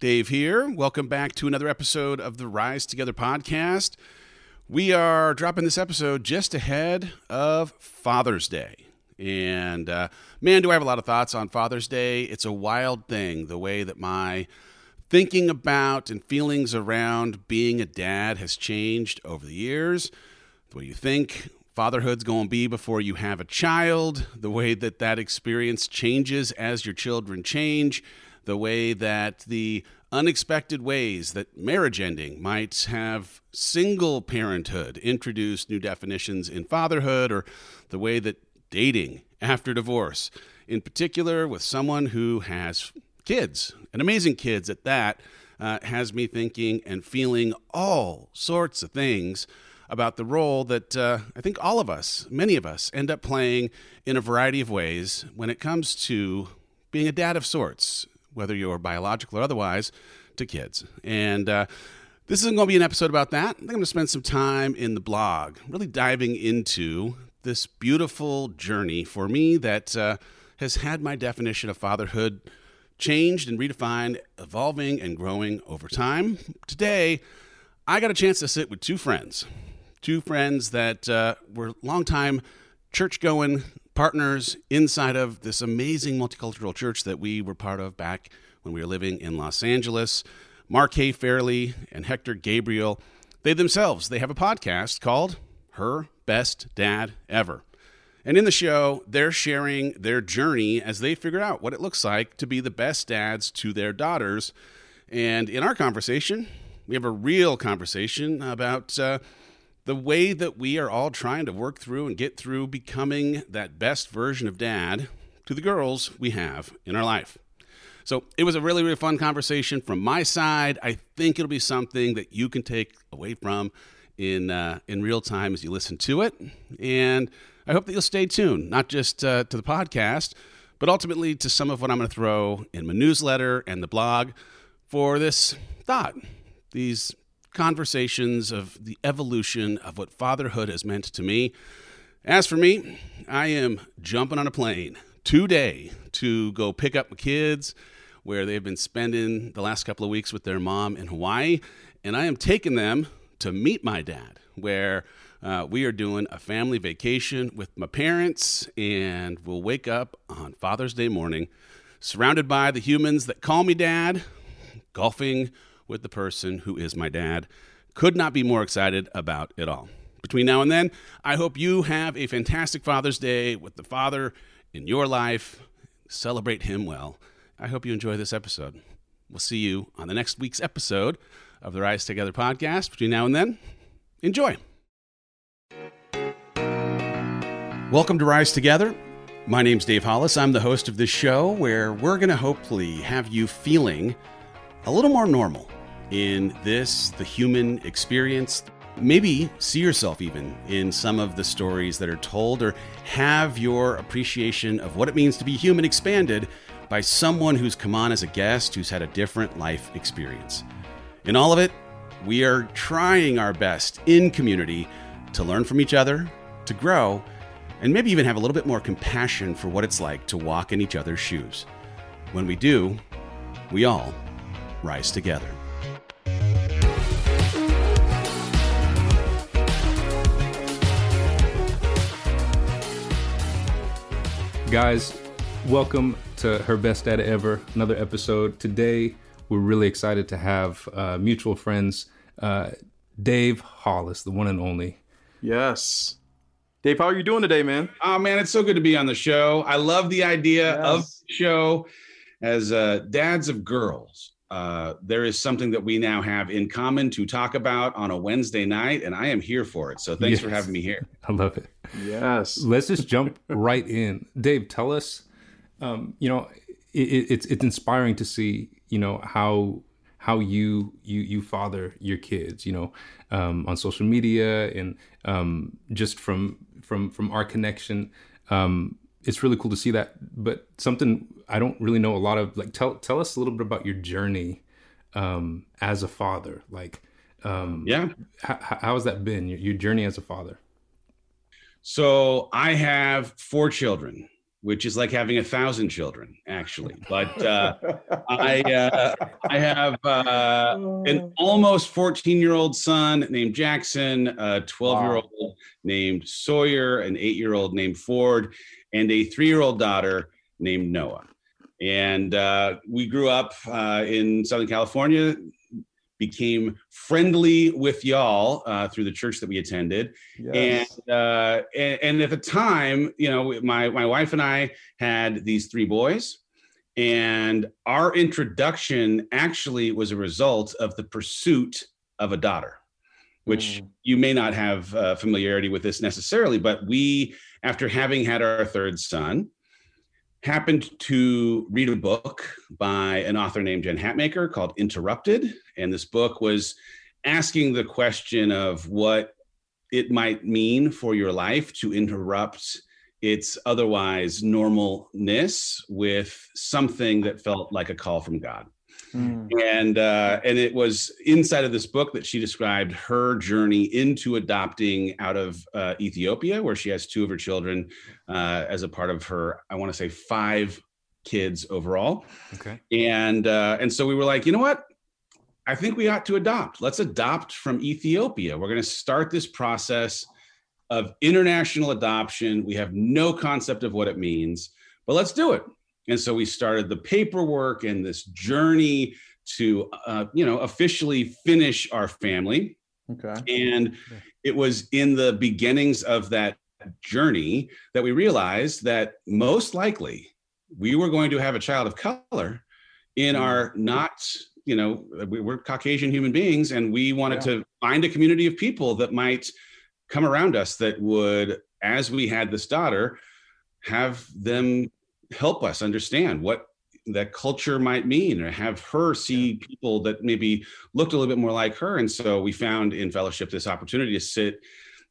Dave here. Welcome back to another episode of the Rise Together podcast. We are dropping this episode just ahead of Father's Day. And uh, man, do I have a lot of thoughts on Father's Day. It's a wild thing, the way that my thinking about and feelings around being a dad has changed over the years. The way you think fatherhood's going to be before you have a child, the way that that experience changes as your children change, the way that the unexpected ways that marriage ending might have single parenthood introduce new definitions in fatherhood, or the way that dating after divorce, in particular with someone who has kids, and amazing kids at that, uh, has me thinking and feeling all sorts of things about the role that uh, I think all of us, many of us, end up playing in a variety of ways when it comes to being a dad of sorts, whether you're biological or otherwise, to kids. And uh, this isn't going to be an episode about that. I think I'm going to spend some time in the blog, really diving into this beautiful journey for me that uh, has had my definition of fatherhood changed and redefined, evolving and growing over time. Today, I got a chance to sit with two friends, two friends that uh, were longtime church going partners inside of this amazing multicultural church that we were part of back when we were living in Los Angeles. Mark Hay Fairley and Hector Gabriel, they themselves, they have a podcast called Her Best Dad Ever. And in the show, they're sharing their journey as they figure out what it looks like to be the best dads to their daughters. And in our conversation, we have a real conversation about uh, the way that we are all trying to work through and get through becoming that best version of dad to the girls we have in our life. So it was a really, really fun conversation from my side. I think it'll be something that you can take away from in uh, in real time as you listen to it. And I hope that you'll stay tuned, not just uh, to the podcast, but ultimately to some of what I'm going to throw in my newsletter and the blog for this thought, these conversations of the evolution of what fatherhood has meant to me. As for me, I am jumping on a plane today to go pick up my kids where they've been spending the last couple of weeks with their mom in Hawaii. And I am taking them to meet my dad, where uh, we are doing a family vacation with my parents, and we'll wake up on Father's Day morning surrounded by the humans that call me dad, golfing with the person who is my dad. Could not be more excited about it all. Between now and then, I hope you have a fantastic Father's Day with the father in your life. Celebrate him well. I hope you enjoy this episode. We'll see you on the next week's episode of the Rise Together podcast. Between now and then, enjoy. Welcome to Rise Together. My name's Dave Hollis. I'm the host of this show where we're going to hopefully have you feeling a little more normal in this, the human experience. Maybe see yourself even in some of the stories that are told, or have your appreciation of what it means to be human expanded by someone who's come on as a guest who's had a different life experience. In all of it, we are trying our best in community to learn from each other, to grow, and maybe even have a little bit more compassion for what it's like to walk in each other's shoes. When we do, we all rise together. Guys, welcome to Her Best Dad Ever, another episode. Today, we're really excited to have uh, mutual friends, uh, Dave Hollis, the one and only. Yes. Dave, how are you doing today, man? Oh man, it's so good to be on the show. I love the idea Yes. of the show as uh, dads of girls. Uh, there is something that we now have in common to talk about on a Wednesday night, and I am here for it. So thanks for having me here. I love it. Yes. Let's just jump right in. Dave, tell us. Um, you know, it, it- it's it's inspiring to see. You know how how you you you father your kids. You know, um, on social media and um, just from from from our connection. Um, it's really cool to see that. But something I don't really know a lot of. Like, tell tell us a little bit about your journey um, as a father. Like, um, yeah, how, how has that been? Your, your journey as a father. So I have four children, which is like having a thousand children, actually. But uh, I uh, I have uh, an almost 14 year old son named Jackson, a 12 year old wow. named Sawyer, an eight year old named Ford, and a three year old daughter named Noah. And uh, we grew up uh, in Southern California, became friendly with y'all uh, through the church that we attended. Yes. And, uh, and, and at the time, you know, my my wife and I had these three boys, and our introduction actually was a result of the pursuit of a daughter. Which mm. you may not have uh, familiarity with this necessarily, but we, after having had our third son, happened to read a book by an author named Jen Hatmaker called Interrupted. And this book was asking the question of what it might mean for your life to interrupt its otherwise normalness with something that felt like a call from God. Mm. And uh, and it was inside of this book that she described her journey into adopting out of uh, Ethiopia, where she has two of her children uh, as a part of her. I want to say five kids overall. Okay. And uh, and so we were like, you know what? I think we ought to adopt. Let's adopt from Ethiopia. We're going to start this process of international adoption. We have no concept of what it means, but let's do it. And so we started the paperwork and this journey to, uh, you know, officially finish our family. Okay. And it was in the beginnings of that journey that we realized that most likely we were going to have a child of color in mm. our not you know we're caucasian human beings and we wanted yeah. to find a community of people that might come around us that would as we had this daughter have them help us understand what that culture might mean or have her see people that maybe looked a little bit more like her. And so we found in fellowship this opportunity to sit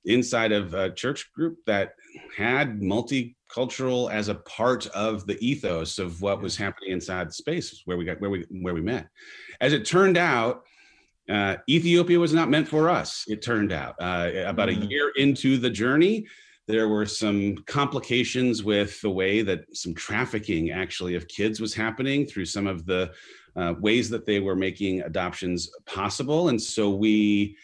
inside of a church group that had multicultural as a part of the ethos of what was happening inside the space where we got where we where we met. As it turned out uh, ethiopia was not meant for us it turned out. Uh, about mm. a year into the journey there were some complications with the way that some trafficking actually of kids was happening through some of the uh, ways that they were making adoptions possible. And so we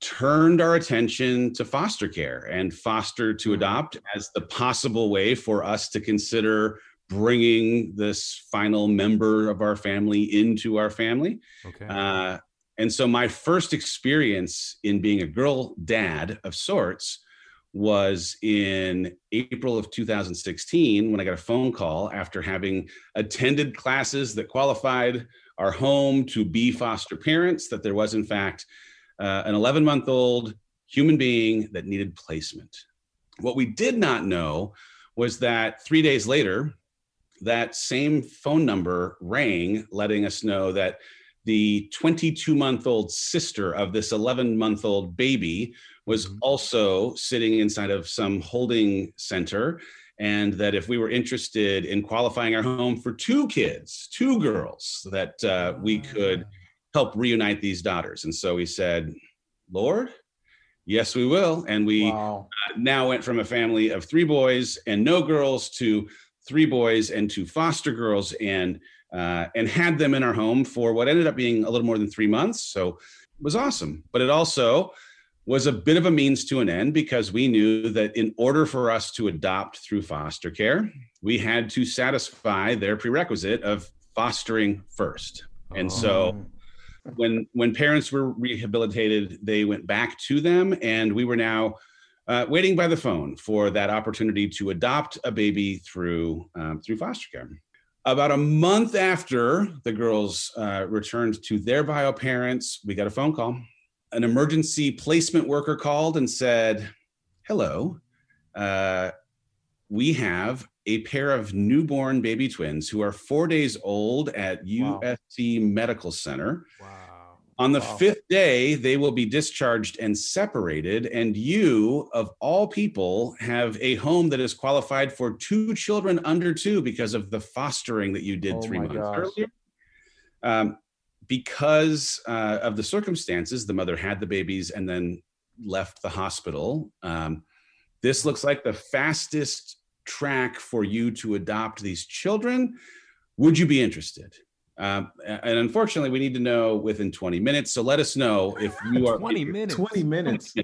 turned our attention to foster care and foster to mm-hmm. adopt as the possible way for us to consider bringing this final member of our family into our family. Okay. Uh, and so my first experience in being a girl dad of sorts was in April of 2016 when I got a phone call after having attended classes that qualified our home to be foster parents, that there was, in fact, uh, an 11 month old human being that needed placement. What we did not know was that three days later, that same phone number rang, letting us know that the 22 month old sister of this 11 month old baby was mm-hmm. also sitting inside of some holding center and that if we were interested in qualifying our home for two kids two girls that uh, we could ah. help reunite these daughters and so we said lord yes we will and we wow. uh, now went from a family of three boys and no girls to three boys and two foster girls and uh, and had them in our home for what ended up being a little more than three months so it was awesome but it also was a bit of a means to an end because we knew that in order for us to adopt through foster care, we had to satisfy their prerequisite of fostering first. And so oh. when when parents were rehabilitated, they went back to them and we were now uh, waiting by the phone for that opportunity to adopt a baby through um, through foster care. About a month after the girls uh, returned to their bio parents, we got a phone call an emergency placement worker called and said, Hello, uh, we have a pair of newborn baby twins who are four days old at wow. USC Medical Center. Wow. On the wow. fifth day, they will be discharged and separated. And you, of all people, have a home that is qualified for two children under two because of the fostering that you did oh three months gosh. earlier. Um, because uh, of the circumstances, the mother had the babies and then left the hospital. Um, this looks like the fastest track for you to adopt these children. Would you be interested? Um, and unfortunately, we need to know within 20 minutes. So let us know if you are 20 minutes. 20 minutes.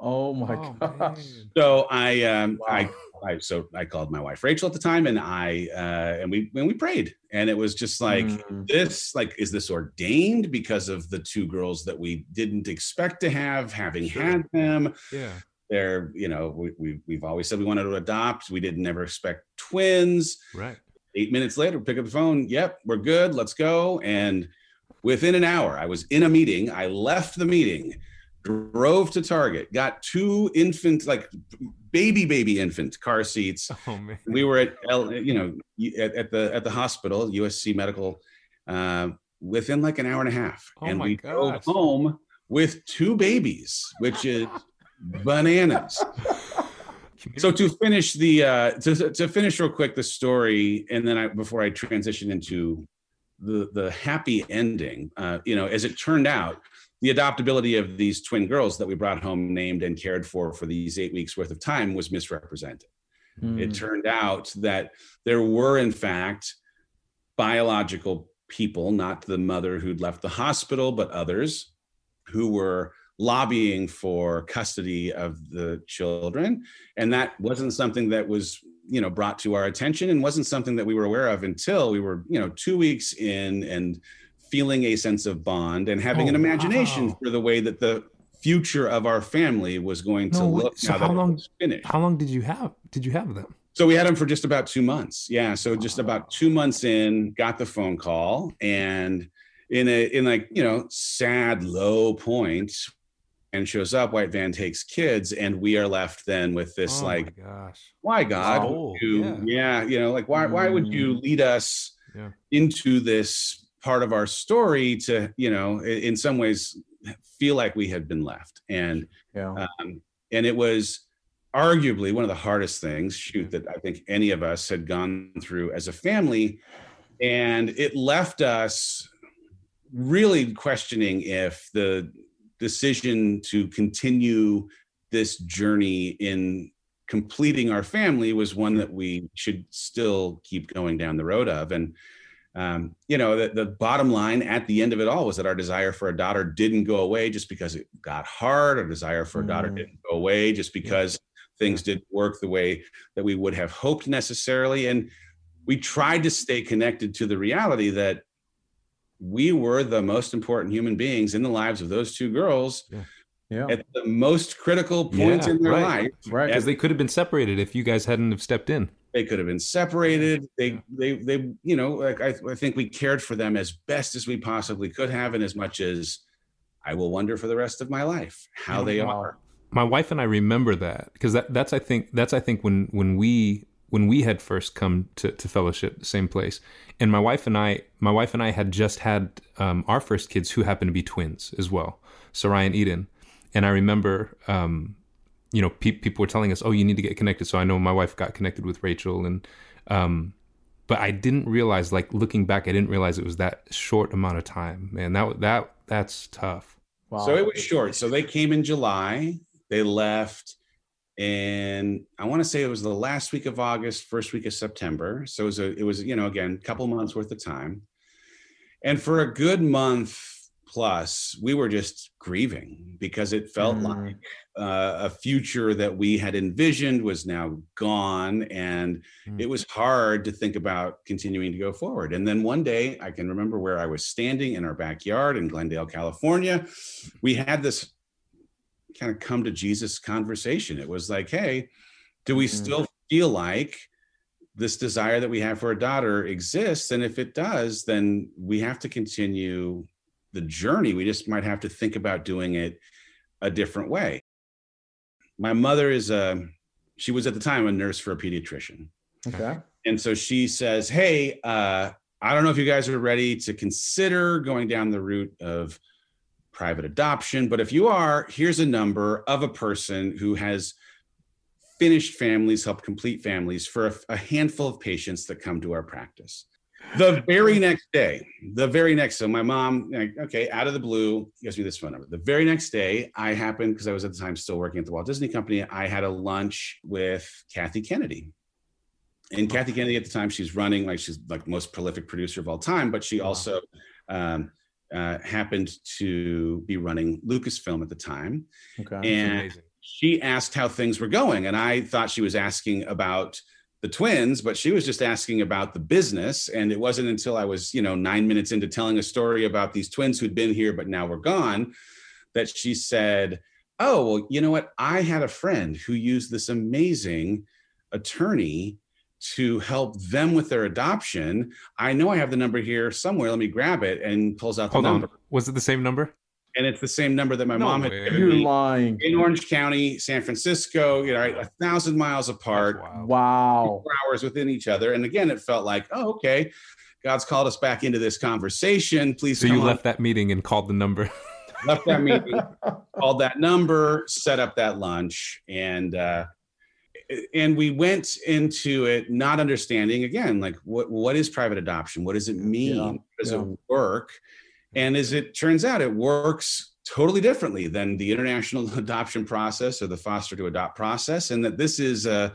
Oh my oh, gosh. So I, um, wow. I, I, so I called my wife Rachel at the time, and I, uh, and we, and we prayed, and it was just like mm. this, like, is this ordained because of the two girls that we didn't expect to have, having sure. had them? Yeah. They're, you know, we, we, we've always said we wanted to adopt. We didn't ever expect twins. Right eight minutes later, pick up the phone. Yep, we're good. Let's go. And within an hour, I was in a meeting. I left the meeting, drove to Target, got two infant, like baby, baby infant car seats. Oh, man. We were at, you know, at, at the at the hospital, USC Medical, uh, within like an hour and a half, oh, and we gosh. drove home with two babies, which is bananas so to finish the uh to, to finish real quick the story and then i before i transition into the the happy ending uh you know as it turned out the adoptability of these twin girls that we brought home named and cared for for these eight weeks worth of time was misrepresented mm. it turned out that there were in fact biological people not the mother who'd left the hospital but others who were lobbying for custody of the children. And that wasn't something that was you know brought to our attention and wasn't something that we were aware of until we were you know 2 weeks in and feeling a sense of bond and having oh, an imagination wow. for the way that the future of our family was going to look so how long finished. how long did you have did you have them? So we had them for just about two months. Yeah so just about two months in got the phone call and in a in like you know sad low point and shows up white van takes kids and we are left then with this oh like gosh why god oh, you, yeah. yeah. you know like why why would you mm. lead us yeah. into this part of our story to you know in some ways feel like we had been left and yeah. um, and it was arguably one of the hardest things shoot that i think any of us had gone through as a family and it left us really questioning if the decision to continue this journey in completing our family was one that we should still keep going down the road of and um, you know the, the bottom line at the end of it all was that our desire for a daughter didn't go away just because it got hard our desire for a daughter mm. didn't go away just because yeah. things didn't work the way that we would have hoped necessarily and we tried to stay connected to the reality that we were the most important human beings in the lives of those two girls yeah. Yeah. at the most critical points yeah, in their right. life. Right. Because they could have been separated if you guys hadn't have stepped in. They could have been separated. They, they, they, you know, like I, I think we cared for them as best as we possibly could have, and as much as I will wonder for the rest of my life how they are. My wife and I remember that because that, that's I think that's I think when when we when we had first come to, to fellowship, same place. And my wife and I, my wife and I had just had um, our first kids who happened to be twins as well, Sarai and Eden. And I remember, um, you know, pe- people were telling us, "Oh, you need to get connected." So I know my wife got connected with Rachel, and um, but I didn't realize, like looking back, I didn't realize it was that short amount of time. Man, that that that's tough. Wow. So it was short. So they came in July. They left and I want to say it was the last week of August, first week of September. So it was a, it was you know again a couple months worth of time, and for a good month plus, we were just grieving because it felt mm. like uh, a future that we had envisioned was now gone, and mm. it was hard to think about continuing to go forward. And then one day, I can remember where I was standing in our backyard in Glendale, California. We had this kind of come to Jesus conversation. It was like, hey, do we mm-hmm. still feel like this desire that we have for a daughter exists? And if it does, then we have to continue the journey. We just might have to think about doing it a different way. My mother is a, she was at the time a nurse for a pediatrician. Okay. And so she says, Hey, uh, I don't know if you guys are ready to consider going down the route of private adoption, but if you are, here's a number of a person who has finished families, helped complete families for a, a handful of patients that come to our practice. The very next day, the very next, so my mom, like, okay, out of the blue, gives me this phone number. The very next day, I happened, because I was at the time still working at the Walt Disney Company, I had a lunch with Kathy Kennedy. And Kathy Kennedy at the time, she's running like she's like most prolific producer of all time, but she also um, uh, happened to be running Lucasfilm at the time. Okay. And she asked how things were going. And I thought she was asking about the twins, but she was just asking about the business. And it wasn't until I was, you know, nine minutes into telling a story about these twins who'd been here, but now were gone, that she said, Oh, well, you know what? I had a friend who used this amazing attorney to help them with their adoption. I know I have the number here somewhere. Let me grab it and pulls out the Hold number. on. Was it the same number? And it's the same number that my No mom had given You're me lying. in Orange County, San Francisco, you know, right, a thousand miles apart, That's wild. Wow. four hours within each other. And again, it felt like, oh, okay, God's called us back into this conversation. Please So come you on. left that meeting and called the number. left that meeting, called that number, set up that lunch, and uh, and we went into it not understanding again, like what what is private adoption? What does it mean? Yeah, does yeah. it work? And as it turns out, it works totally differently than the international adoption process or the foster to adopt process, and that this is a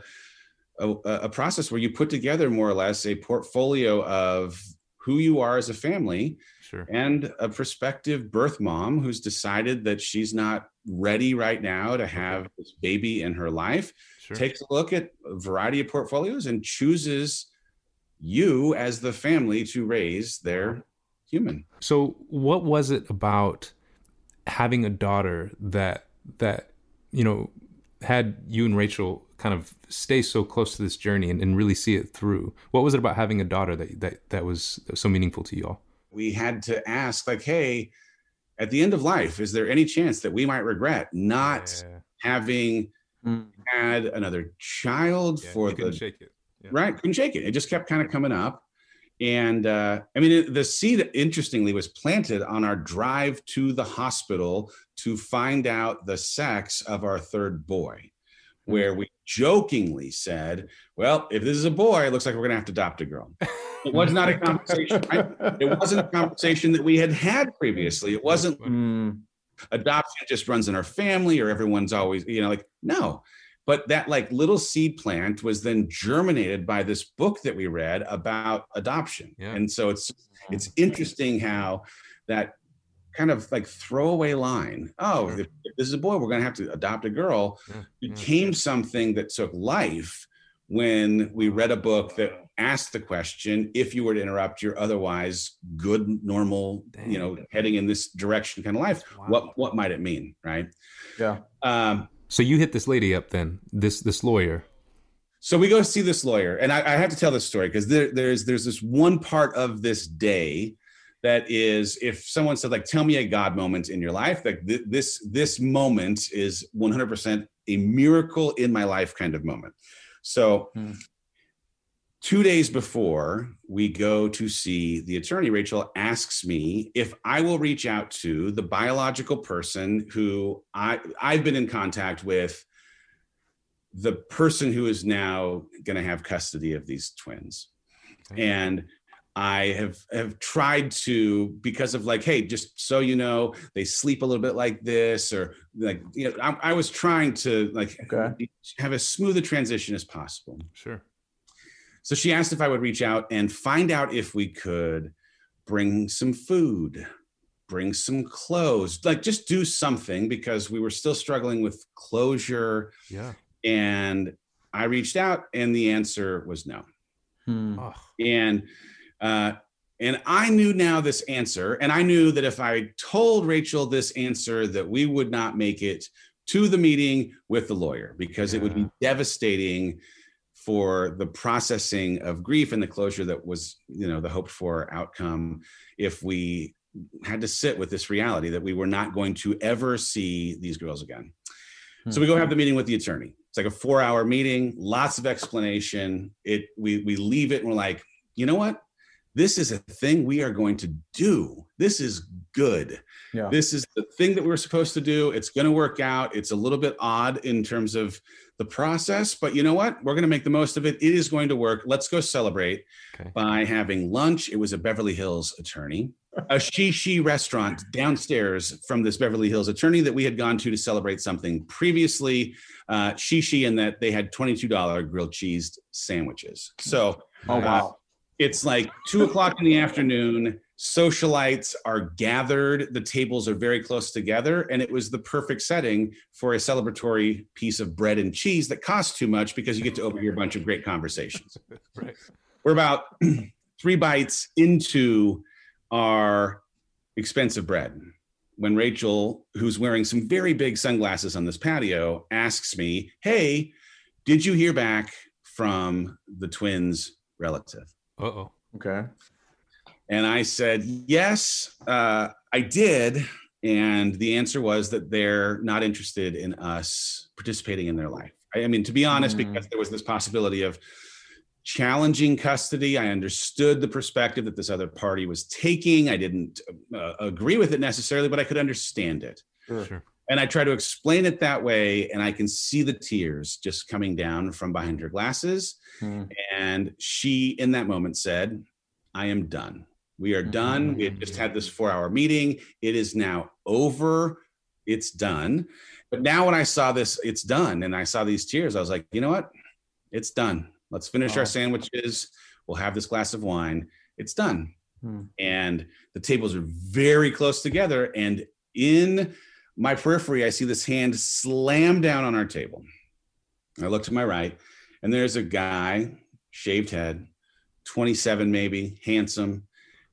a, a process where you put together more or less a portfolio of who you are as a family Sure. and a prospective birth mom who's decided that she's not ready right now to have this baby in her life Sure. takes a look at a variety of portfolios and chooses you as the family to raise their human So what was it about having a daughter that that you know had you and Rachel kind of stay so close to this journey and, and really see it through? What was it about having a daughter that that that was so meaningful to you all? We had to ask like hey at the end of life is there any chance that we might regret not Yeah. having Mm. had another child Yeah, for you the shake it. Yeah. right couldn't shake it it just kept kind of coming up and uh, i mean it, the seed interestingly was planted on our drive to the hospital to find out the sex of our third boy where we jokingly said well if this is a boy it looks like we're going to have to adopt a girl it was not a conversation right? it wasn't a conversation that we had had previously it wasn't Mm. adoption just runs in our family or everyone's always you know like no but that like little seed plant was then germinated by this book that we read about adoption Yeah. and so it's it's interesting how that kind of like throwaway line oh Sure. if, if this is a boy we're going to have to adopt a girl Yeah, yeah. became something that took life when we read a book that asked the question if you were to interrupt your otherwise good normal you know heading in this direction kind of life Wow. what what might it mean right Yeah. um So you hit this lady up then, this this lawyer. so we go see this lawyer and i, I have to tell this story because there, there's there's this one part of this day that is if someone said like tell me a god moment in your life like th- this this moment is 100% a miracle in my life kind of moment so Hmm. Two days before we go to see the attorney rachel asks me if i will reach out to the biological person who i i've been in contact with the person who is now going to have custody of these twins Okay. and i have have tried to because of like hey just so you know they sleep a little bit like this or like you know i, I was trying to like Okay. have as smooth a transition as possible Sure. So she asked if I would reach out and find out if we could bring some food, bring some clothes, like just do something because we were still struggling with closure. Yeah. And I reached out and the answer was no. Hmm. And uh, and I knew now this answer, and I knew that if I told Rachel this answer, that we would not make it to the meeting with the lawyer because it would be devastating for the processing of grief and the closure that was, you know, the hoped for outcome if we had to sit with this reality that we were not going to ever see these girls again. Hmm. So we go have the meeting with the attorney. It's like a four hour meeting, lots of explanation. It we we leave it and we're like, you know what? This is a thing we are going to do. This is good. Yeah. This is the thing that we're supposed to do. It's going to work out. It's a little bit odd in terms of the process, but you know what? We're going to make the most of it. It is going to work. Let's go celebrate Okay. by having lunch. It was a Beverly Hills attorney, a she she restaurant downstairs from this Beverly Hills attorney that we had gone to to celebrate something previously. Uh, she she in that they had twenty two dollar grilled cheese sandwiches. So Oh wow. it's like two o'clock in the afternoon. Socialites are gathered. The tables are very close together. And it was the perfect setting for a celebratory piece of bread and cheese that costs too much because you get to overhear a bunch of great conversations. Right. We're about three bites into our expensive bread when Rachel, who's wearing some very big sunglasses on this patio, asks me, Hey, did you hear back from the twins' relative? Uh oh. Okay. And I said, Yes, uh, I did. And the answer was that they're not interested in us participating in their life. I, I mean, to be honest, Mm. because there was this possibility of challenging custody. I understood the perspective that this other party was taking. I didn't uh, agree with it necessarily, but I could understand it. Sure. And I try to explain it that way, and I can see the tears just coming down from behind her glasses. Hmm. And she, in that moment, said, I am done. We are done. We had just had this four hour meeting. It is now over. It's done. But now, when I saw this, it's done, and I saw these tears, I was like, you know what? It's done. Let's finish Wow. our sandwiches. We'll have this glass of wine. It's done. Hmm. And the tables are very close together. And in my periphery, I see this hand slam down on our table. I look to my right, and there's a guy, shaved head, 27 maybe, handsome.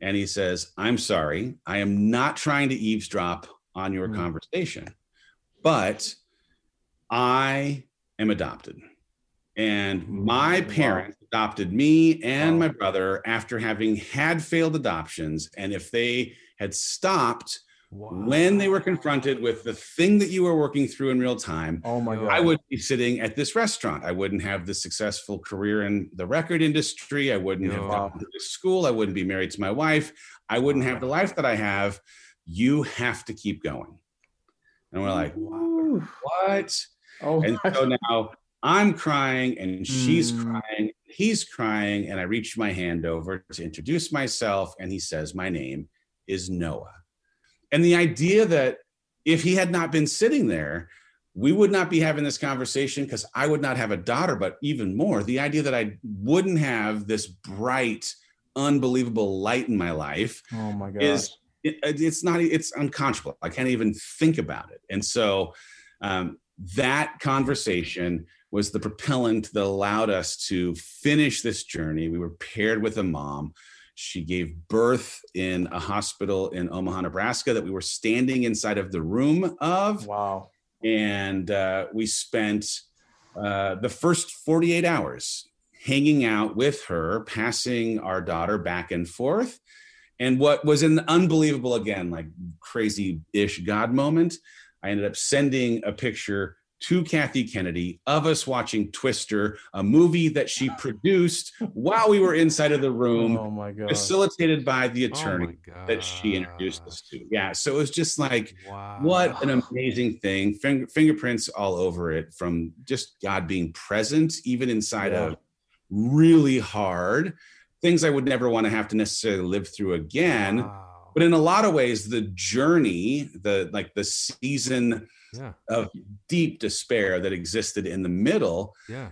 And he says, I'm sorry. I am not trying to eavesdrop on your Hmm. conversation, but I am adopted. And my Wow. parents adopted me and Wow. my brother after having had failed adoptions. And if they had stopped when they were confronted with the thing that you were working through in real time, Oh my god. I would be sitting at this restaurant. I wouldn't have the successful career in the record industry. I wouldn't have Yeah. gone to school. I wouldn't be married to my wife. I wouldn't have the life that I have. You have to keep going. And we're like, Ooh. what? Oh And so now I'm crying and she's Mm. crying, he's crying, and I reach my hand over to introduce myself, and he says, My name is Noah. And the idea that if he had not been sitting there, we would not be having this conversation because I would not have a daughter, but even more, the idea that I wouldn't have this bright, unbelievable light in my life Oh my god. is it, it's not it's unconscionable. I can't even think about it. And so um, that conversation was the propellant that allowed us to finish this journey. We were paired with a mom she gave birth in a hospital in omaha nebraska that we were standing inside of the room of wow. and uh, we spent uh, the first 48 hours hanging out with her, passing our daughter back and forth. And what was an unbelievable, again, like crazy ish God moment, I ended up sending a picture to Kathy Kennedy of us watching Twister, a movie that she produced while we were inside of the room, Oh my god. facilitated by the Oh attorney that she introduced us to. Yeah. So it was just like, Wow. what an amazing thing Finger, fingerprints all over it from just god being present even inside Yeah. of really hard things i would never want to have to necessarily live through again Wow. but in a lot of ways the journey the like the season Yeah. of deep despair that existed in the middle Yeah.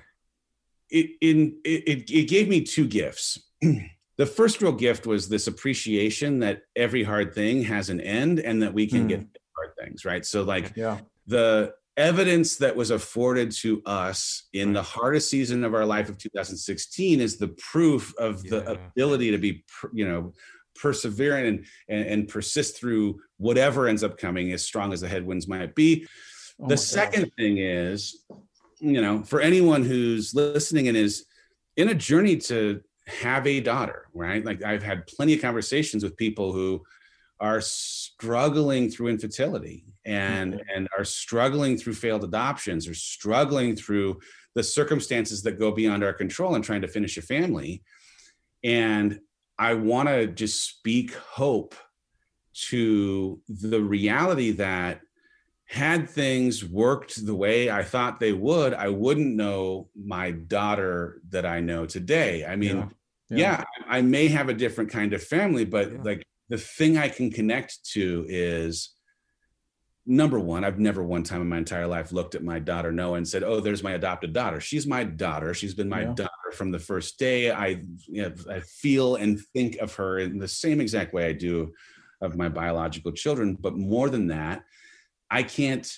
it in it, it, it gave me two gifts the first real gift was this appreciation that every hard thing has an end and that we can Hmm. get through hard things right so like Yeah. the evidence that was afforded to us in Right. the hardest season of our life of 2016 is the proof of the Yeah. ability to be you know perseverant and, and and persist through whatever ends up coming as strong as the headwinds might be Oh the gosh. second thing is you know for anyone who's listening and is in a journey to have a daughter right like i've had plenty of conversations with people who are struggling through infertility and mm-hmm. and are struggling through failed adoptions or struggling through the circumstances that go beyond our control and trying to finish a family and i want to just speak hope to the reality that had things worked the way I thought they would, I wouldn't know my daughter that I know today. I mean, yeah, yeah. yeah I may have a different kind of family, but yeah. like the thing I can connect to is number one, I've never one time in my entire life looked at my daughter Noah and said, "Oh, there's my adopted daughter. She's my daughter. She's been my daughter from the first day. I, you know, I feel and think of her in the same exact way I do of my biological children. But more than that, I can't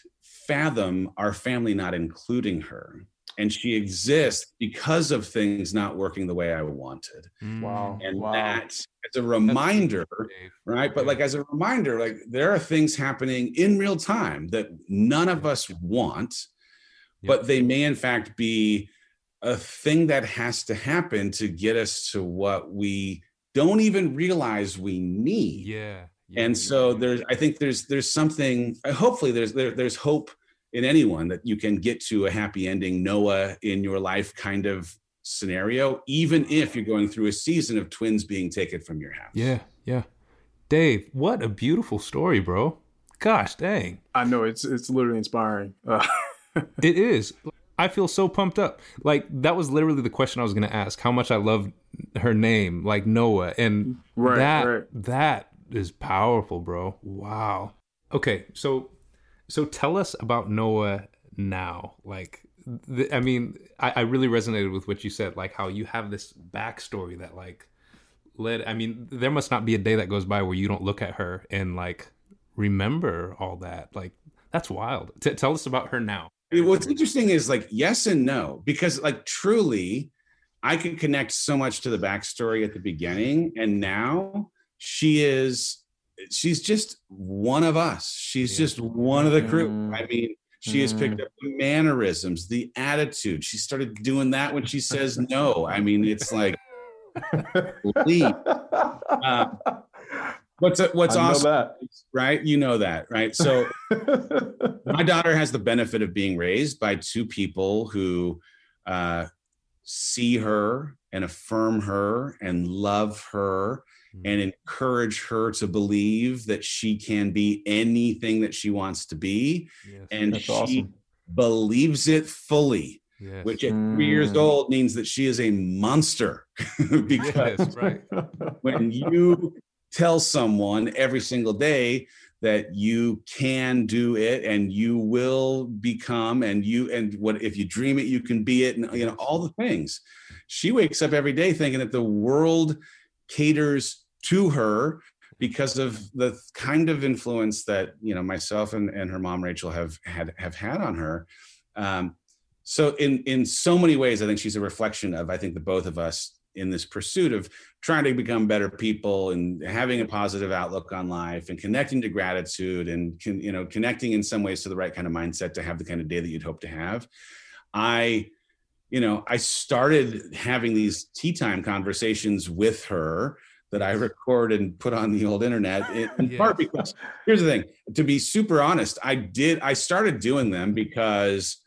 fathom our family not including her. And she exists because of things not working the way I wanted. Mm. Wow. And wow. that as a reminder, right? But like as a reminder, like there are things happening in real time that none of us want, but they may in fact be a thing that has to happen to get us to what we don't even realize we need. Yeah and so there's i think there's there's something hopefully there's there, there's hope in anyone that you can get to a happy ending noah in your life kind of scenario even if you're going through a season of twins being taken from your house yeah yeah dave what a beautiful story bro gosh dang i know it's it's literally inspiring uh. it is I feel so pumped up. Like that was literally the question I was going to ask. How much I love her name, like Noah, and right, that right. that is powerful, bro. Wow. Okay, so so tell us about Noah now. Like, the, I mean, I, I really resonated with what you said, like how you have this backstory that like led. I mean, there must not be a day that goes by where you don't look at her and like remember all that. Like, that's wild. T- tell us about her now. What's interesting is like yes and no because like truly, I could connect so much to the backstory at the beginning, and now she is she's just one of us she's yeah. just one of the crew mm. i mean she has picked mm. up the mannerisms the attitude she started doing that when she says no i mean it's like leave. Uh, what's what's awesome right you know that right so my daughter has the benefit of being raised by two people who uh, see her and affirm her and love her Mm-hmm. and encourage her to believe that she can be anything that she wants to be. Yes, and she awesome. believes it fully. Yes. Which at three years mm. old means that she is a monster. because yes, right. when you tell someone every single day that you can do it and you will become and you and what if you dream it you can be it and you know all the things she wakes up every day thinking that the world caters to her because of the kind of influence that you know myself and, and her mom Rachel have had have had on her. Um, so in in so many ways, I think she's a reflection of I think the both of us in this pursuit of trying to become better people and having a positive outlook on life and connecting to gratitude and can, you know connecting in some ways to the right kind of mindset to have the kind of day that you'd hope to have. I you know I started having these tea time conversations with her that I record and put on the old internet in, yes. part because here's the thing to be super honest I did I started doing them because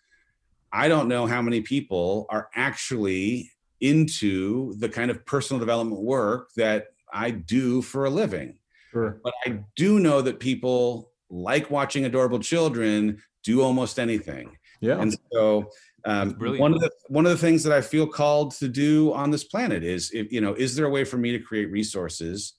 I don't know how many people are actually into the kind of personal development work that I do for a living. Sure. But I do know that people like watching adorable children do almost anything. Yeah. And so um, one of the one of the things that I feel called to do on this planet is, if, you know, is there a way for me to create resources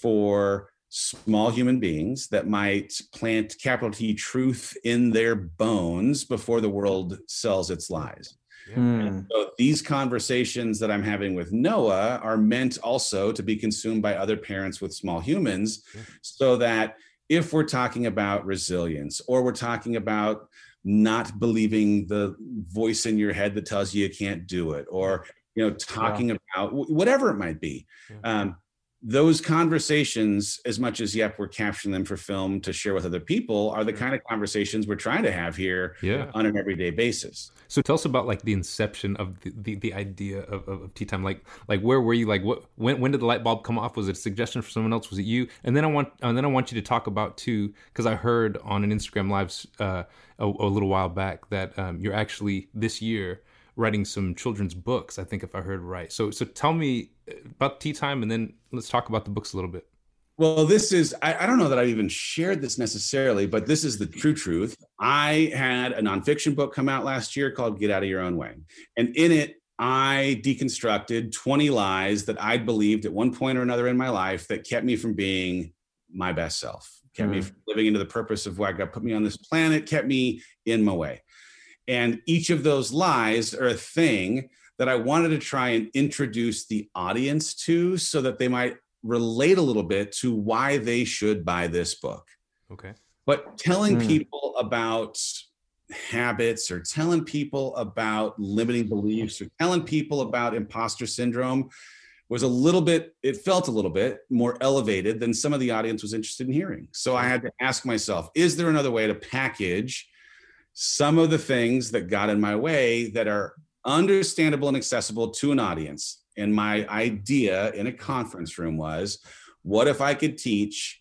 for small human beings that might plant capital T truth in their bones before the world sells its lies? Yeah. Mm. So these conversations that I'm having with Noah are meant also to be consumed by other parents with small humans, yeah. so that if we're talking about resilience or we're talking about not believing the voice in your head that tells you you can't do it or you know talking yeah. about whatever it might be yeah. um, those conversations, as much as yep, we're capturing them for film to share with other people, are the kind of conversations we're trying to have here yeah. on an everyday basis. So tell us about like the inception of the, the, the idea of, of, of, tea time. Like like where were you? Like what when when did the light bulb come off? Was it a suggestion for someone else? Was it you? And then I want and then I want you to talk about too because I heard on an Instagram live uh, a, a, little while back that um, you're actually this year writing some children's books. I think if I heard right. So so tell me about tea time, and then let's talk about the books a little bit. Well, this is, I, I, don't know that I've even shared this necessarily, but this is the true truth. I had a nonfiction book come out last year called Get Out of Your Own Way. And in it, I deconstructed 20 lies that I'd believed at one point or another in my life that kept me from being my best self, kept mm-hmm. me from living into the purpose of why God put me on this planet, kept me in my way. And each of those lies are a thing that I wanted to try and introduce the audience to so that they might relate a little bit to why they should buy this book. Okay. But telling mm. people about habits or telling people about limiting beliefs or telling people about imposter syndrome was a little bit it felt a little bit more elevated than some of the audience was interested in hearing so i had to ask myself is there another way to package some of the things that got in my way that are understandable and accessible to an audience. And my idea in a conference room was what if I could teach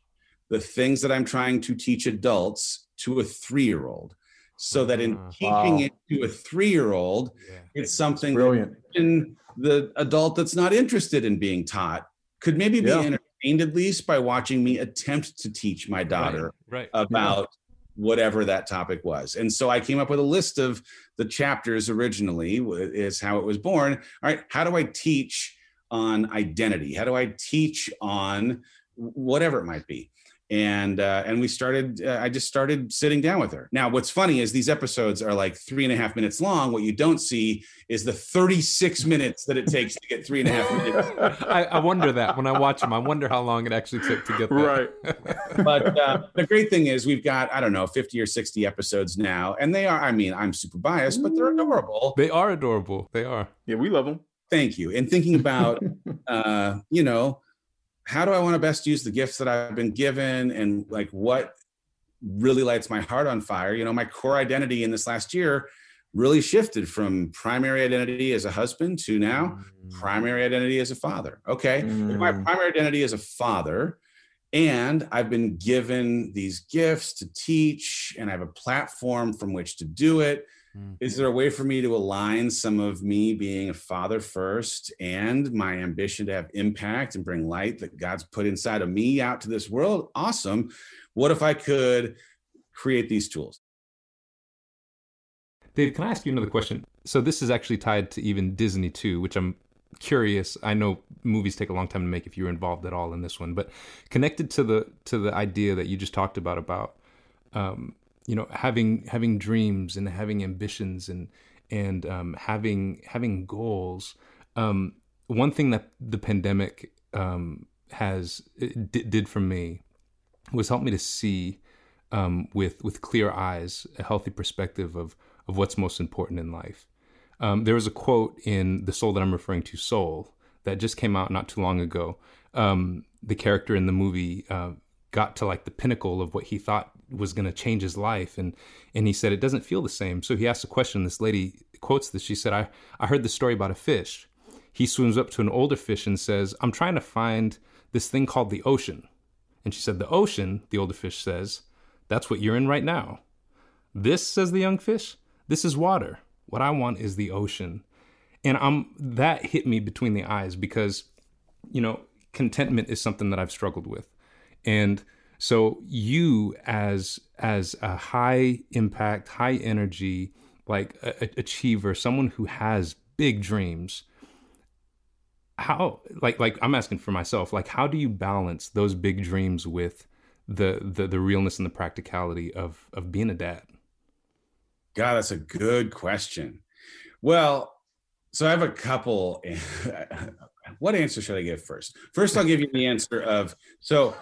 the things that I'm trying to teach adults to a three year old? So that in ah, teaching wow. it to a three year old, yeah. it's something brilliant. in the adult that's not interested in being taught could maybe be yeah. entertained at least by watching me attempt to teach my daughter right, right. about whatever that topic was. And so I came up with a list of the chapters originally, is how it was born. All right, how do I teach on identity? How do I teach on whatever it might be? And uh, and we started uh, i just started sitting down with her. Now what's funny is these episodes are like three and a half minutes long. What you don't see is the 36 minutes that it takes to get three and a half minutes. I, I, wonder that. When i watch them i wonder how long it actually took to get there. Right. But uh, the great thing is we've got i don't know 50 or 60 episodes now and they are i mean i'm super biased but they're adorable. They are adorable. They are. Yeah we love them thank you. And thinking about uh you know how do I want to best use the gifts that I've been given and like what really lights my heart on fire? You know, my core identity in this last year really shifted from primary identity as a husband to now mm. primary identity as a father. Okay. Mm. my primary identity as a father, and I've been given these gifts to teach, and I have a platform from which to do it. Mm-hmm. Is there a way for me to align some of me being a father first and my ambition to have impact and bring light that God's put inside of me out to this world? Awesome. What if I could create these tools? Dave, can I ask you another question? So this is actually tied to even Disney too, which I'm curious. I know movies take a long time to make if you're involved at all in this one, but connected to the to the idea that you just talked about about um, you know having having dreams and having ambitions and and um, having having goals. Um, one thing that the pandemic um, has d- did for me was help me to see um, with with clear eyes a healthy perspective of of what's most important in life. Um, there was a quote in the soul that I'm referring to, Soul, that just came out not too long ago. Um, the character in the movie uh, got to like the pinnacle of what he thought was going to change his life and and he said it doesn't feel the same. So he asked a question this lady quotes this she said i i heard the story about a fish. He swims up to an older fish and says i'm trying to find this thing called the ocean. And she said the ocean the older fish says that's what you're in right now. This says the young fish this is water. What i want is the ocean. And i'm that hit me between the eyes because you know contentment is something that i've struggled with. And so you as as a high impact, high energy like a, a achiever, someone who has big dreams, how like like I'm asking for myself, like how do you balance those big dreams with the the the realness and the practicality of of being a dad? God, that's a good question. Well, so I have a couple what answer should I give first? First, I'll give you the answer of so,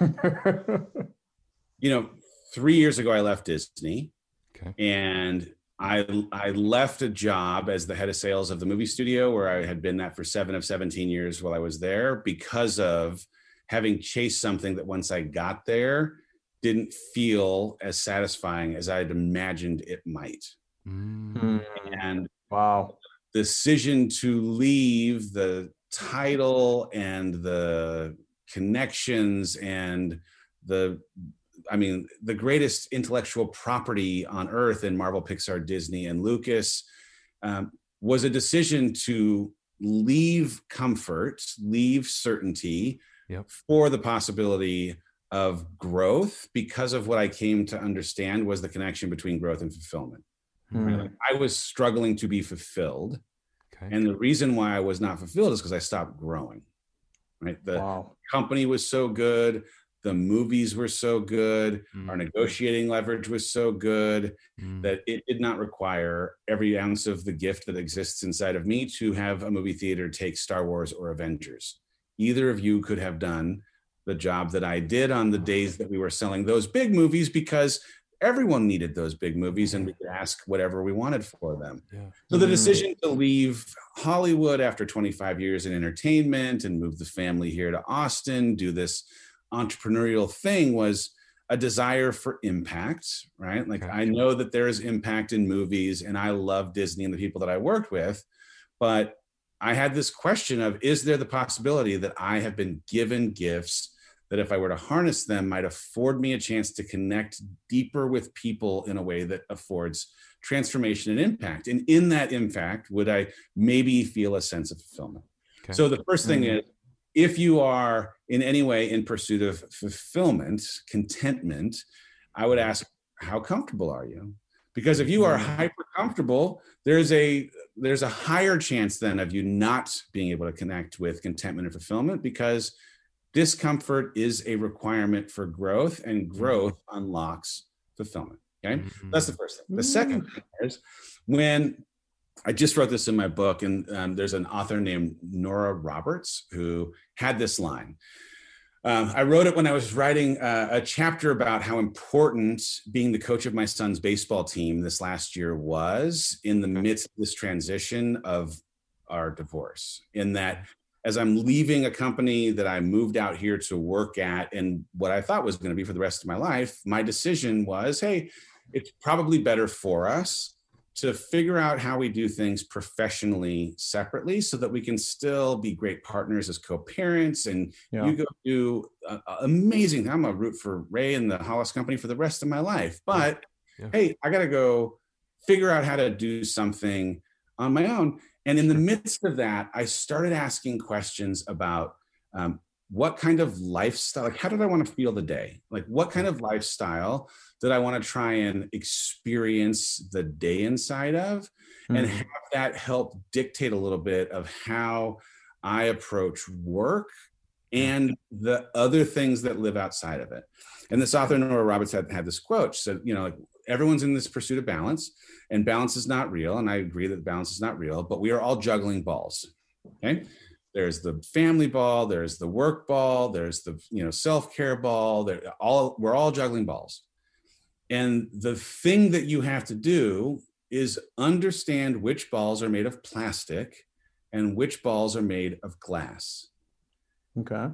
you know, three years ago I left Disney, okay. and I I left a job as the head of sales of the movie studio where I had been that for seven of seventeen years while I was there because of having chased something that once I got there didn't feel as satisfying as I had imagined it might. Mm. And wow. Decision to leave the title and the connections and the I mean, the greatest intellectual property on earth in Marvel, Pixar, Disney, and Lucas um, was a decision to leave comfort, leave certainty yep. for the possibility of growth because of what I came to understand was the connection between growth and fulfillment. Hmm. I was struggling to be fulfilled. Okay. And the reason why I was not fulfilled is because I stopped growing. Right. The wow. company was so good the movies were so good mm. our negotiating leverage was so good mm. that it did not require every ounce of the gift that exists inside of me to have a movie theater take star wars or avengers either of you could have done the job that i did on the days that we were selling those big movies because everyone needed those big movies and we mm-hmm. could ask whatever we wanted for them yeah. so the mm-hmm. decision to leave hollywood after 25 years in entertainment and move the family here to austin do this entrepreneurial thing was a desire for impact, right? Like I know that there is impact in movies and I love Disney and the people that I worked with, but I had this question of is there the possibility that I have been given gifts that if I were to harness them might afford me a chance to connect deeper with people in a way that affords transformation and impact. And in that impact, would I maybe feel a sense of fulfillment? Okay. So the first thing mm-hmm. is if you are in any way in pursuit of fulfillment, contentment, I would ask, how comfortable are you? Because if you are mm. hyper comfortable, there's a there's a higher chance then of you not being able to connect with contentment and fulfillment because discomfort is a requirement for growth and mm. growth unlocks fulfillment. Okay. Mm-hmm. That's the first thing. The second mm. thing is when I just wrote this in my book, and um, there's an author named Nora Roberts who had this line. Uh, I wrote it when I was writing uh, a chapter about how important being the coach of my son's baseball team this last year was in the midst of this transition of our divorce. In that, as I'm leaving a company that I moved out here to work at, and what I thought was going to be for the rest of my life, my decision was hey, it's probably better for us to figure out how we do things professionally separately so that we can still be great partners as co-parents and yeah. you go do uh, amazing i'm a root for ray and the hollis company for the rest of my life but yeah. hey i gotta go figure out how to do something on my own and in the midst of that i started asking questions about um, what kind of lifestyle like how did i want to feel the day? Like what kind of lifestyle did i want to try and experience the day inside of? Mm-hmm. and have that help dictate a little bit of how i approach work and the other things that live outside of it. And this author nora roberts had, had this quote. Said you know like everyone's in this pursuit of balance and balance is not real and i agree that balance is not real but we are all juggling balls okay? There's the family ball there's the work ball there's the you know self-care ball they all we're all juggling balls. And the thing that you have to do is understand which balls are made of plastic and which balls are made of glass. Okay.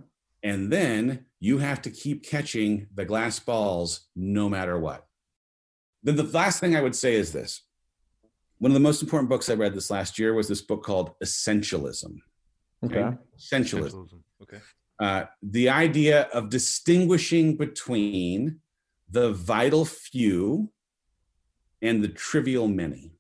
And then you have to keep catching the glass balls no matter what then the last thing i would say is this one of the most important books i read this last year was this book called essentialism Okay. okay. Essentialism. Essentialism. Okay. Uh, the idea of distinguishing between the vital few and the trivial many.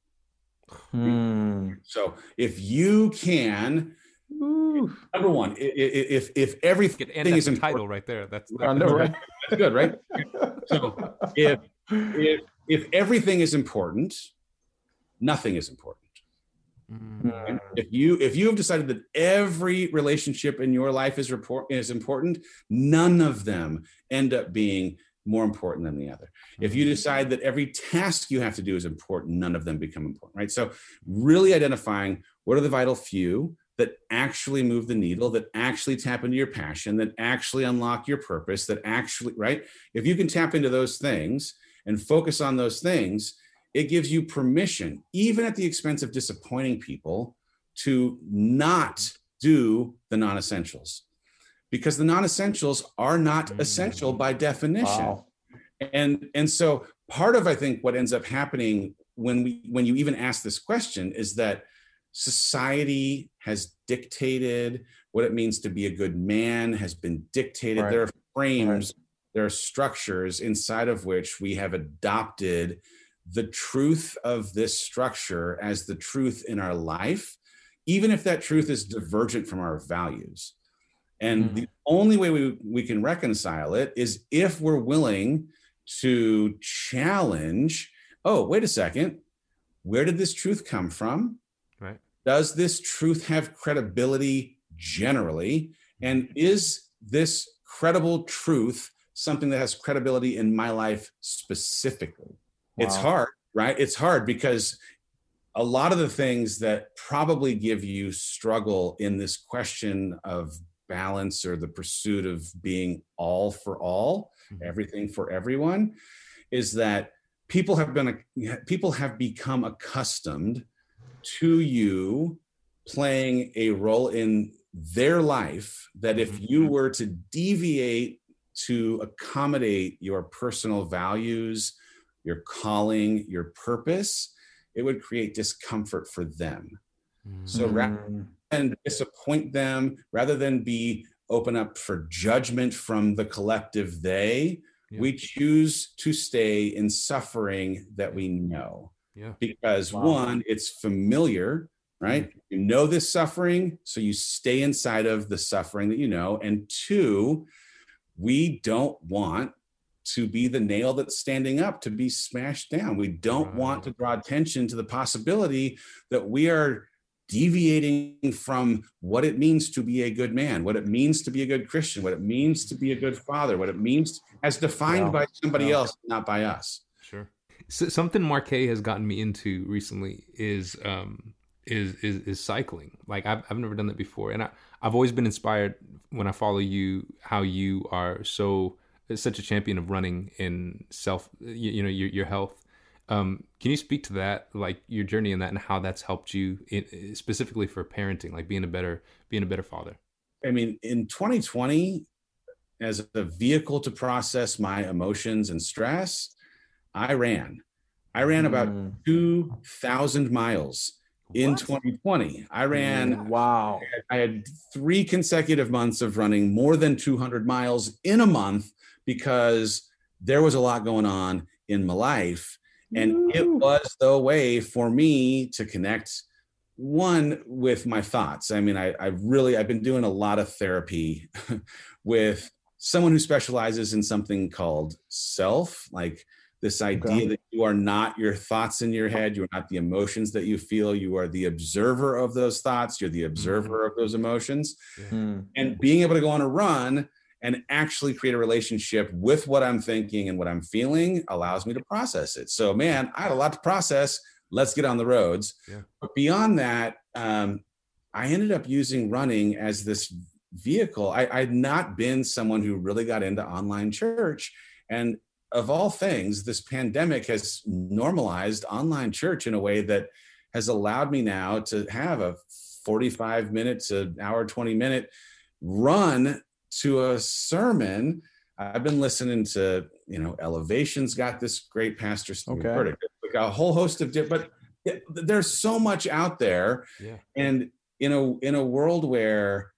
Hmm. So if you can, Ooh. number one, if if everything is important, title right there, that's, that's, know, right? that's good, right? so if if if everything is important, nothing is important. Mm-hmm. If you if you have decided that every relationship in your life is report is important, none of them end up being more important than the other. If you mm-hmm. decide that every task you have to do is important, none of them become important, right? So really identifying what are the vital few that actually move the needle, that actually tap into your passion, that actually unlock your purpose, that actually, right? If you can tap into those things and focus on those things, it gives you permission, even at the expense of disappointing people, to not do the non essentials. because the non-essentials are not mm-hmm. essential by definition. Wow. And and so part of I think what ends up happening when we when you even ask this question is that society has dictated what it means to be a good man has been dictated right. there are frames right. There are structures inside of which we have adopted the truth of this structure as the truth in our life even if that truth is divergent from our values. And mm-hmm. the only way we, we can reconcile it is if we're willing to challenge oh wait a second where did this truth come from? Right. Does this truth have credibility generally? And is this credible truth something that has credibility in my life specifically wow. it's hard right it's hard because a lot of the things that probably give you struggle in this question of balance or the pursuit of being all for all mm-hmm. everything for everyone is that people have been people have become accustomed to you playing a role in their life that if you mm-hmm. were to deviate to accommodate your personal values your calling your purpose it would create discomfort for them mm-hmm. so rather mm. than disappoint them rather than be open up for judgment from the collective they yeah. we choose to stay in suffering that we know yeah. because wow. one it's familiar right mm-hmm. you know this suffering so you stay inside of the suffering that you know and two we don't want to be the nail that's standing up to be smashed down we don't right. want to draw attention to the possibility that we are deviating from what it means to be a good man, what it means to be a good Christian, what it means to be a good father, what it means as defined by somebody else, not by us. Sure. So something Marquet has gotten me into recently is um, is is is cycling. Like I've I've never done that before, and I I've always been inspired when I follow you how you are so such a champion of running in self you, you know your your health um, can you speak to that, like your journey in that, and how that's helped you in, specifically for parenting, like being a better being a better father? I mean, in 2020, as a vehicle to process my emotions and stress, I ran. I ran about mm. 2,000 miles in 2020. I ran. Wow. I had three consecutive months of running more than 200 miles in a month because there was a lot going on in my life. And it was the way for me to connect one with my thoughts. I mean, I, I really, I've been doing a lot of therapy with someone who specializes in something called self, like this idea okay. that you are not your thoughts in your head, you are not the emotions that you feel, you are the observer of those thoughts, you're the observer mm-hmm. of those emotions. Mm-hmm. And being able to go on a run and actually create a relationship with what I'm thinking and what I'm feeling allows me to process it. So, man, I had a lot to process. Let's get on the roads. Yeah. But beyond that, um, I ended up using running as this vehicle. I, I'd not been someone who really got into online church. And of all things, this pandemic has normalized online church in a way that has allowed me now to have a 45 minutes, an hour, 20 minute run to a sermon. I've been listening to, you know, Elevation's got this great pastor, okay. a whole host of different, but there's so much out there. Yeah. And in a in a world where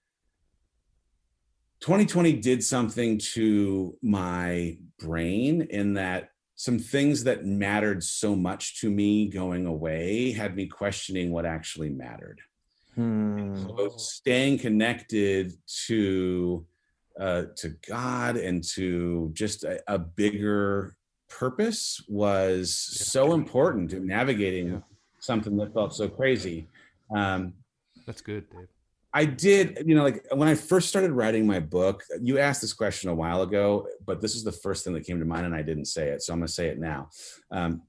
2020 did something to my brain in that some things that mattered so much to me going away had me questioning what actually mattered. Hmm. So staying connected to uh, to God and to just a, a bigger purpose was yeah. so important in navigating yeah. something that felt so crazy. Um, That's good, Dave. I did, you know, like when I first started writing my book, you asked this question a while ago, but this is the first thing that came to mind and I didn't say it. So I'm going to say it now. Um,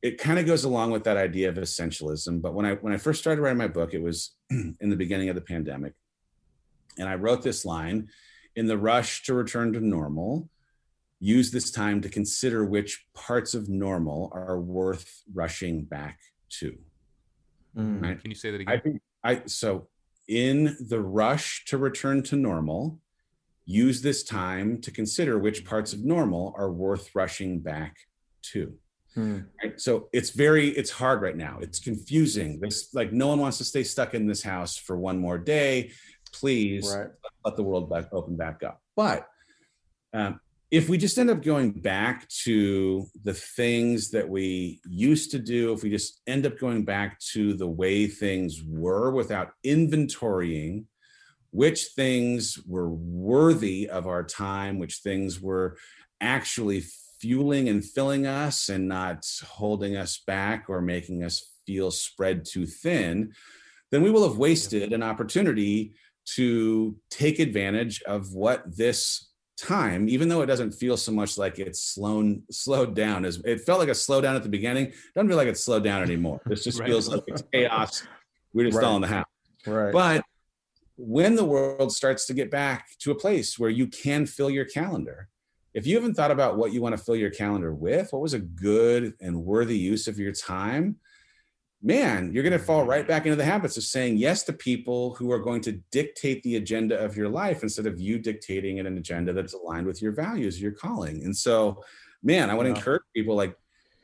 it kind of goes along with that idea of essentialism. But when I, when I first started writing my book, it was in the beginning of the pandemic. And I wrote this line in the rush to return to normal, use this time to consider which parts of normal are worth rushing back to. Mm. Right? Can you say that again? I think I so in the rush to return to normal, use this time to consider which parts of normal are worth rushing back to. Hmm. Right? So it's very, it's hard right now. It's confusing. It's like no one wants to stay stuck in this house for one more day. Please right. let the world back open back up. But um, if we just end up going back to the things that we used to do, if we just end up going back to the way things were without inventorying which things were worthy of our time, which things were actually fueling and filling us and not holding us back or making us feel spread too thin, then we will have wasted an opportunity to take advantage of what this time, even though it doesn't feel so much like it's slowed slowed down as it felt like a slowdown at the beginning. It doesn't feel like it's slowed down anymore. This just right. feels like it's chaos. We're just right. all in the house. Right. But when the world starts to get back to a place where you can fill your calendar, if you haven't thought about what you want to fill your calendar with, what was a good and worthy use of your time, man, you're going to fall mm-hmm. right back into the habits of saying yes to people who are going to dictate the agenda of your life instead of you dictating an agenda that's aligned with your values, your calling. And so, man, I want to yeah. encourage people like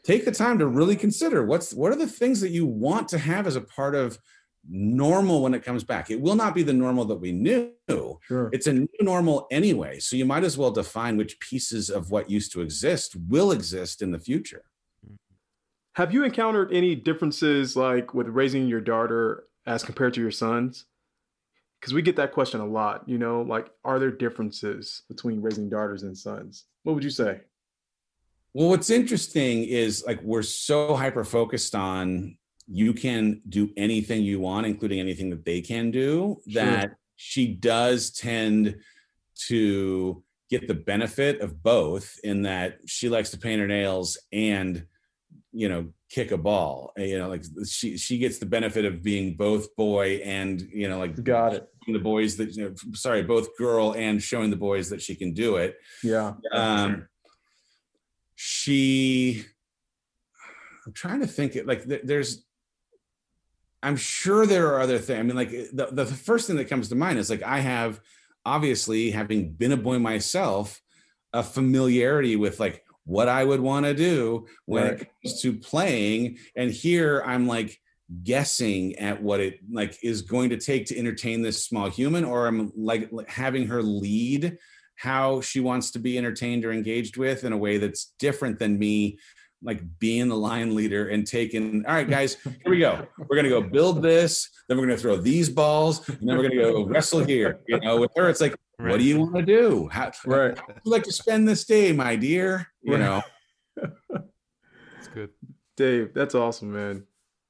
take the time to really consider what's what are the things that you want to have as a part of normal when it comes back. It will not be the normal that we knew. Sure. It's a new normal anyway. So you might as well define which pieces of what used to exist will exist in the future. Have you encountered any differences like with raising your daughter as compared to your sons? Because we get that question a lot, you know, like are there differences between raising daughters and sons? What would you say? Well, what's interesting is like we're so hyper focused on you can do anything you want, including anything that they can do, sure. that she does tend to get the benefit of both in that she likes to paint her nails and you know kick a ball you know like she she gets the benefit of being both boy and you know like got it the boys that you know, sorry both girl and showing the boys that she can do it yeah um she i'm trying to think it like there's I'm sure there are other things. I mean, like the, the first thing that comes to mind is like I have obviously having been a boy myself, a familiarity with like what I would want to do when right. it comes to playing. And here I'm like guessing at what it like is going to take to entertain this small human, or I'm like having her lead how she wants to be entertained or engaged with in a way that's different than me like being the line leader and taking all right guys here we go we're gonna go build this then we're gonna throw these balls and then we're gonna go wrestle here you know with her it's like right. what do you want to do how, right. how would you like to spend this day my dear you right. know that's good dave that's awesome man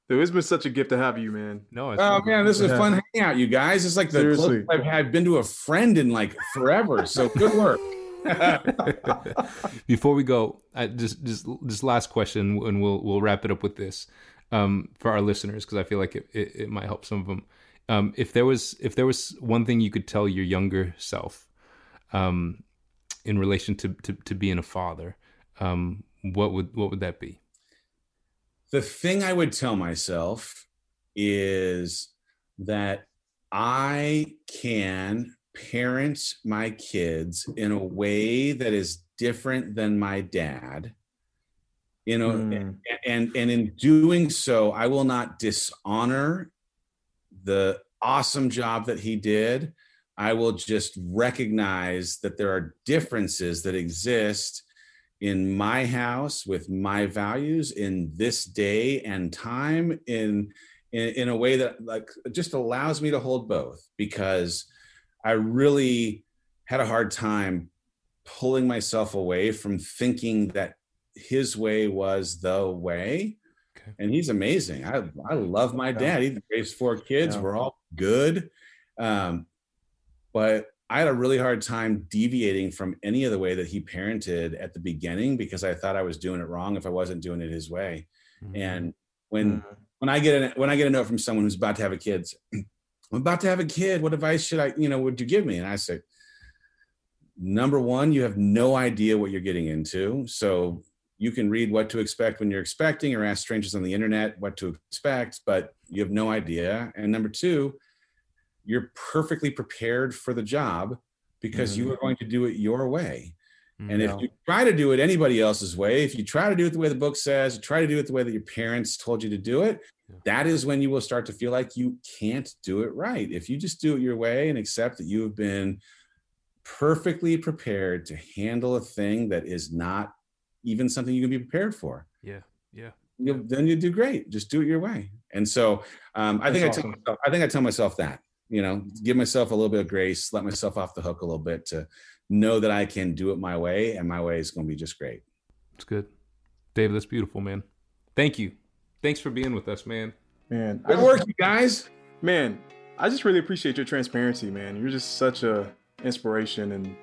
Dude, it's been such a gift to have you, man. No, oh man, this is a fun hangout, you guys. It's like the closest I've had been to a friend in like forever. So good work. Before we go, I just just this last question, and we'll we'll wrap it up with this um, for our listeners because I feel like it, it, it, might help some of them. Um, if there was if there was one thing you could tell your younger self um, in relation to, to, to being a father, um, what would what would that be? The thing I would tell myself is that I can parent my kids in a way that is different than my dad you know mm. and and in doing so i will not dishonor the awesome job that he did i will just recognize that there are differences that exist in my house with my values in this day and time in in, in a way that like just allows me to hold both because I really had a hard time pulling myself away from thinking that his way was the way. Okay. And he's amazing. I, I love my dad. He raised four kids. Yeah. We're all good. Um, but I had a really hard time deviating from any of the way that he parented at the beginning because I thought I was doing it wrong if I wasn't doing it his way. Mm-hmm. And when mm-hmm. when I get a, when I get a note from someone who's about to have a kids, I'm about to have a kid. What advice should I, you know, would you give me? And I said, number one, you have no idea what you're getting into. So you can read what to expect when you're expecting or ask strangers on the internet what to expect, but you have no idea. And number two, you're perfectly prepared for the job because mm-hmm. you are going to do it your way. And yeah. if you try to do it anybody else's way, if you try to do it the way the book says, try to do it the way that your parents told you to do it, yeah. that is when you will start to feel like you can't do it right. If you just do it your way and accept that you have been perfectly prepared to handle a thing that is not even something you can be prepared for. Yeah. Yeah. You'll, then you do great. Just do it your way. And so um, I think awesome. I, tell, I think I tell myself that, you know, give myself a little bit of grace, let myself off the hook a little bit to know that I can do it my way, and my way is going to be just great. It's good, David. That's beautiful, man. Thank you. Thanks for being with us, man. Man, good work, you guys. Man, I just really appreciate your transparency, man. You're just such a inspiration and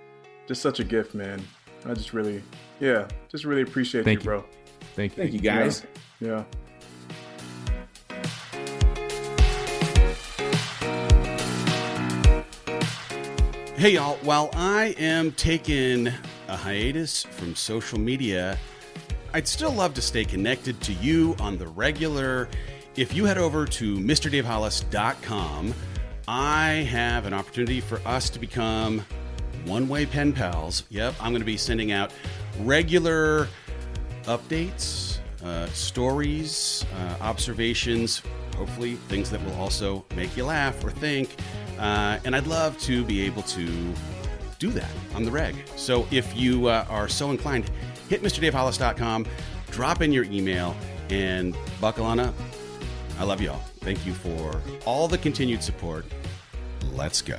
just such a gift, man. I just really, yeah, just really appreciate Thank you, you, bro. Thank you. Thank you, guys. yeah. yeah. Hey, y'all. While I am taking a hiatus from social media, I'd still love to stay connected to you on the regular. If you head over to MrDaveHollis.com, I have an opportunity for us to become one way pen pals. Yep, I'm going to be sending out regular updates, uh, stories, uh, observations, hopefully things that will also make you laugh or think. Uh, and I'd love to be able to do that on the reg. So if you uh, are so inclined, hit MrDaveHollis.com, drop in your email, and buckle on up. I love you all. Thank you for all the continued support. Let's go.